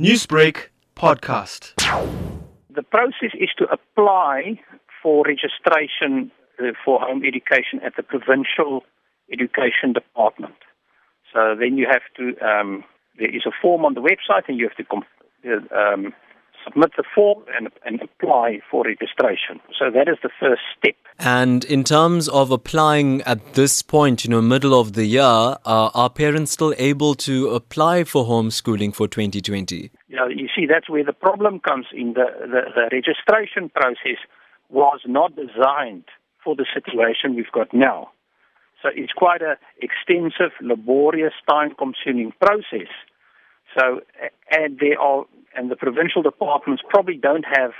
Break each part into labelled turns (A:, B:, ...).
A: Newsbreak podcast.
B: The process is to apply for registration uh, for home education at the provincial education department. So then you have to, um, there is a form on the website and you have to com- uh, um, submit the form and, and apply for registration. So that is the first step.
C: And in terms of applying at this point, you know, middle of the year, uh, are parents still able to apply for homeschooling for 2020?
B: You, know, you see, that's where the problem comes in. The, the, the registration process was not designed for the situation we've got now. So it's quite an extensive, laborious, time-consuming process. So, and there are and the provincial departments probably don't have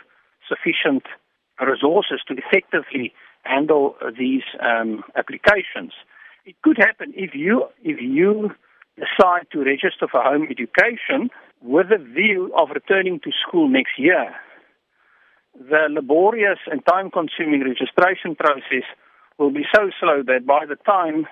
B: sufficient resources to effectively handle these um, applications. It could happen if you if you decide to register for home education with a view of returning to school next year. The laborious and time-consuming registration process will be so slow that by the time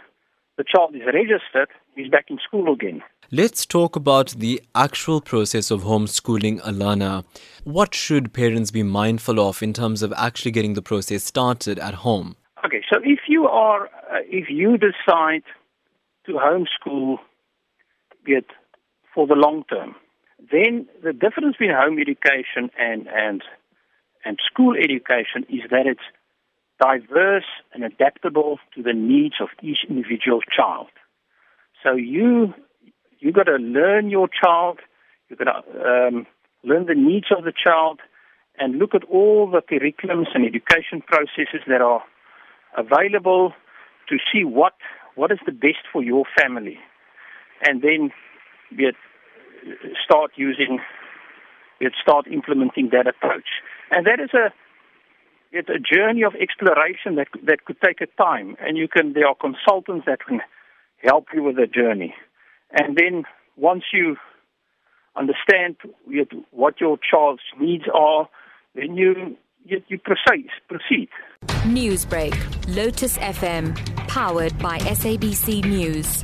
B: the child is registered, he's back in school again.
C: Let's talk about the actual process of homeschooling Alana. What should parents be mindful of in terms of actually getting the process started at home?
B: Okay, so if you are, uh, if you decide to homeschool it for the long term, then the difference between home education and and and school education is that it's diverse and adaptable to the needs of each individual child. So you you got to learn your child. You got to um, learn the needs of the child, and look at all the curriculums and education processes that are available to see what what is the best for your family, and then get, start using, get, start implementing that approach. And that is a it's a journey of exploration that that could take a time, and you can there are consultants that can help you with the journey, and then once you understand what your child's needs are, then you you, you proceed. Proceed.
D: Newsbreak, Lotus FM, powered by SABC News.